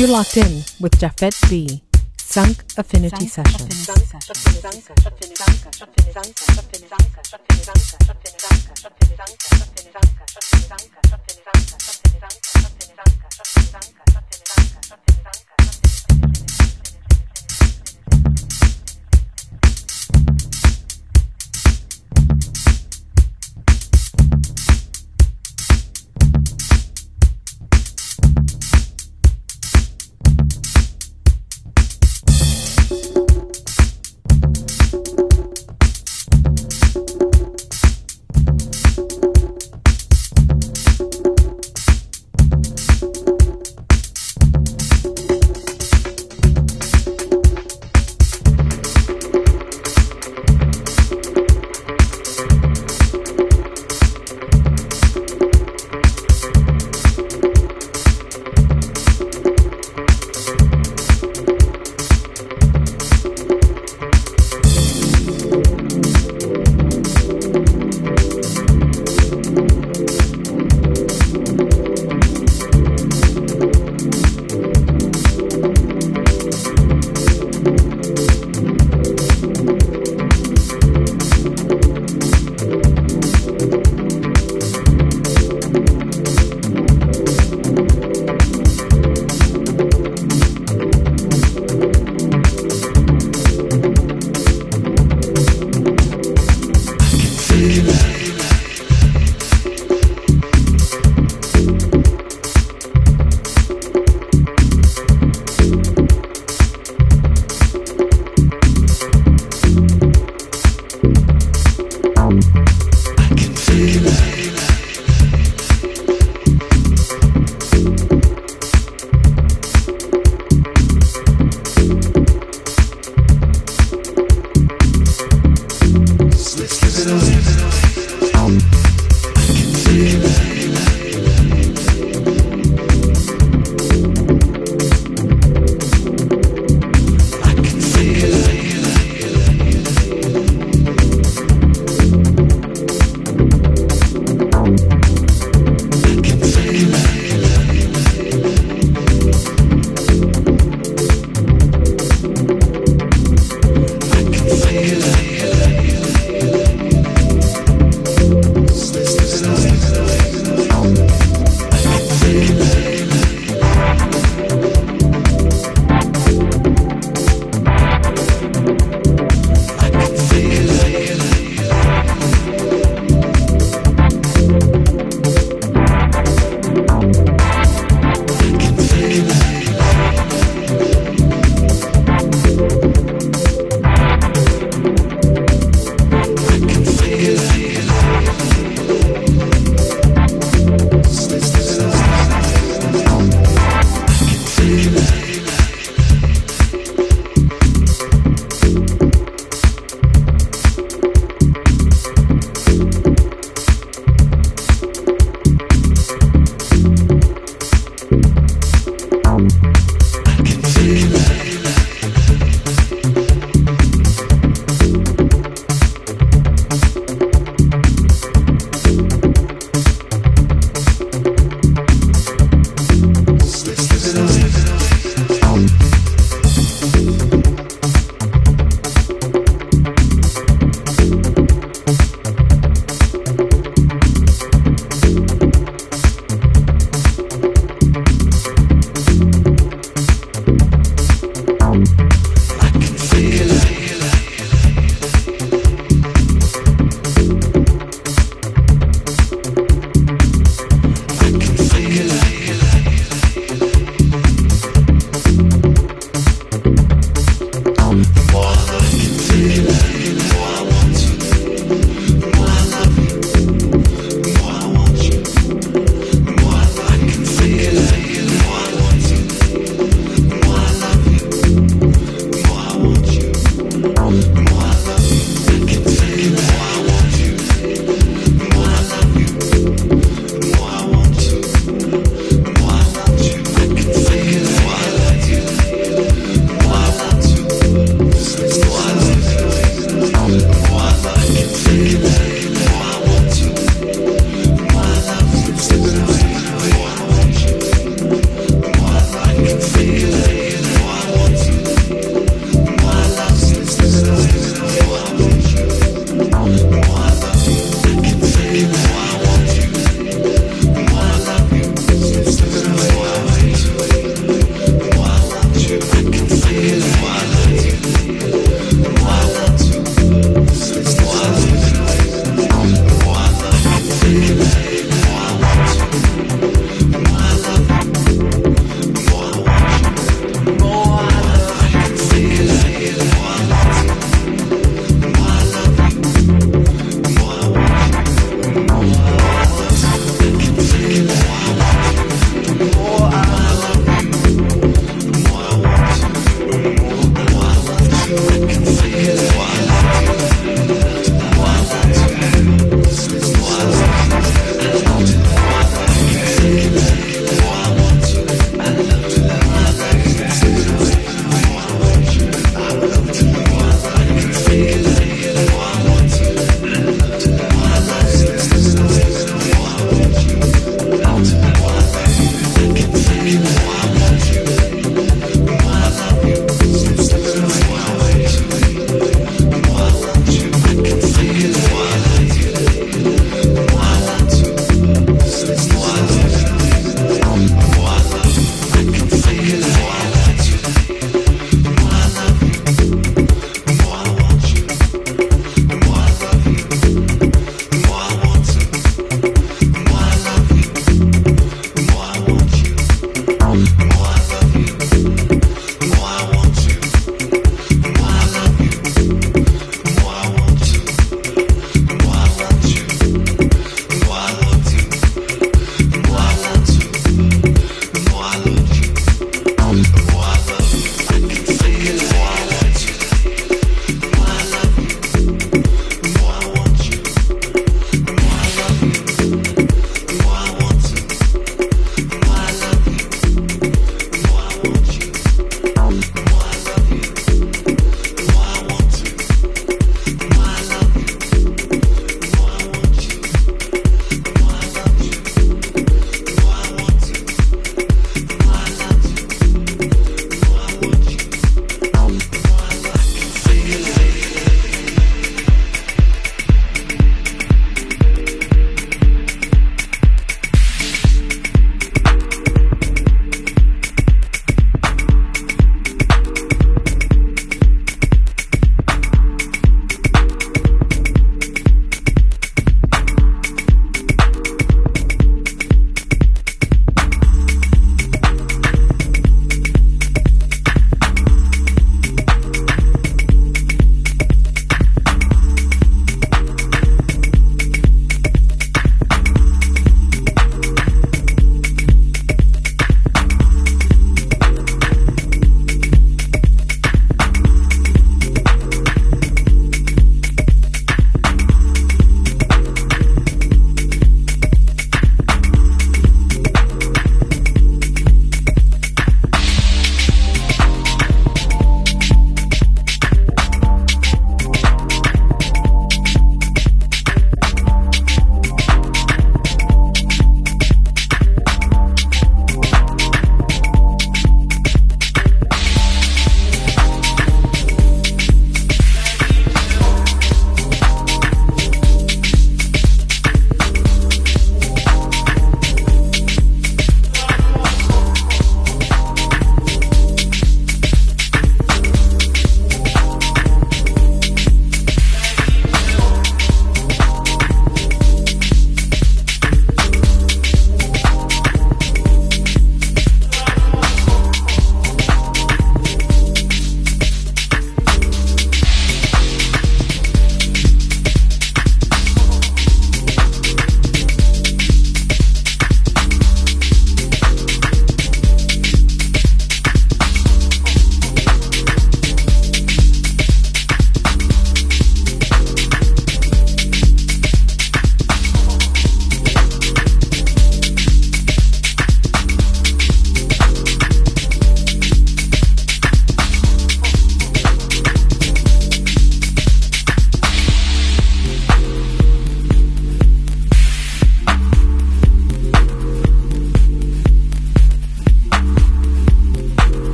You're locked in with Jafet B. Sunk Affinity Sessions. Session.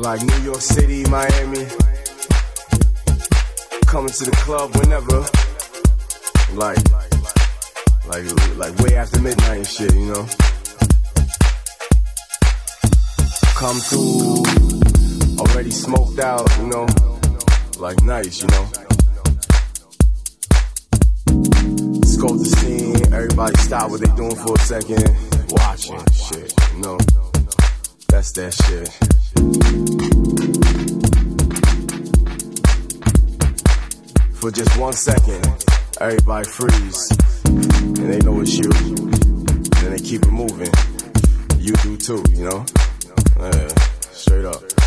Like New York City, Miami. Coming to the club whenever. Like, like, like way after midnight and shit, you know. Come through, already smoked out, you know. Like nice, you know. Scope the scene, everybody stop what they doing for a second. Watching shit, you know. That's that shit. For just one second, everybody freeze. And they know it's you. And they keep it moving. You do too, you know? Yeah, straight up.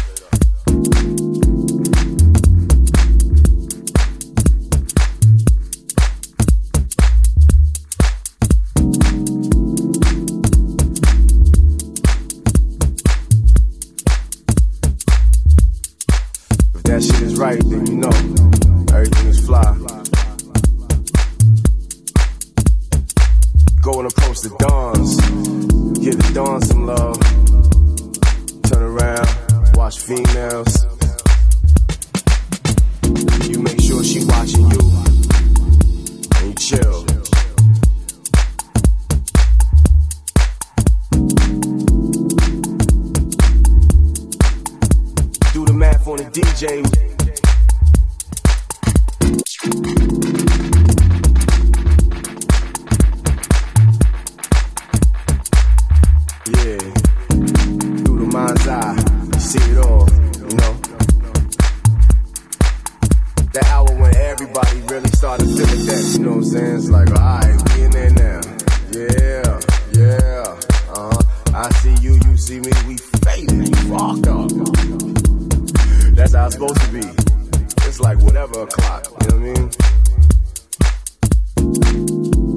You know what I'm saying? It's like, alright, we in there now. Yeah, yeah, uh huh. I see you, you see me, we faded, we fucked up. That's how it's supposed to be. It's like whatever o'clock, you know what I mean?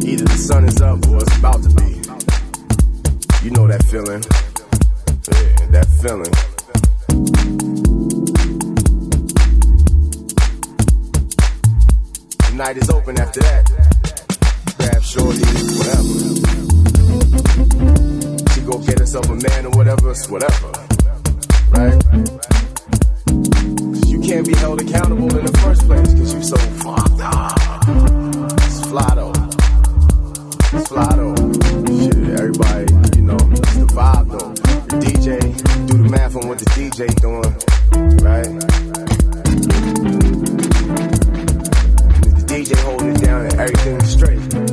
Either the sun is up or it's about to be. You know that feeling. Yeah, that feeling. Night is open after that. Grab shorty, whatever. She go get herself a man or whatever, whatever. Right? Cause you can't be held accountable in the first place because you so fucked up. It's though. It's though. Shit, everybody, you know, it's the vibe though. The DJ, do the math on what the DJ doing, right? DJ holding it down and everything straight. Straight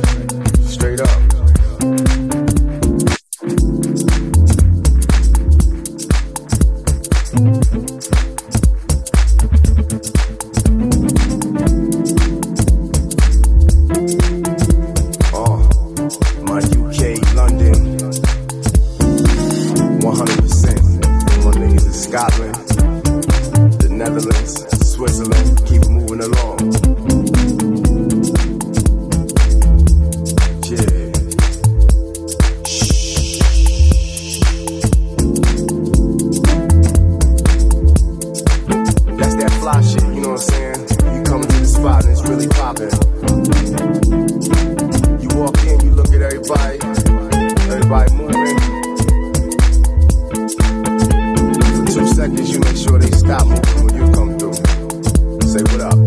seconds, you make sure they stop moving when you come through. Say what up.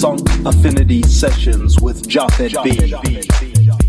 Sunk Affinity Sessions with Japhet B.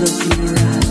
look in her eyes.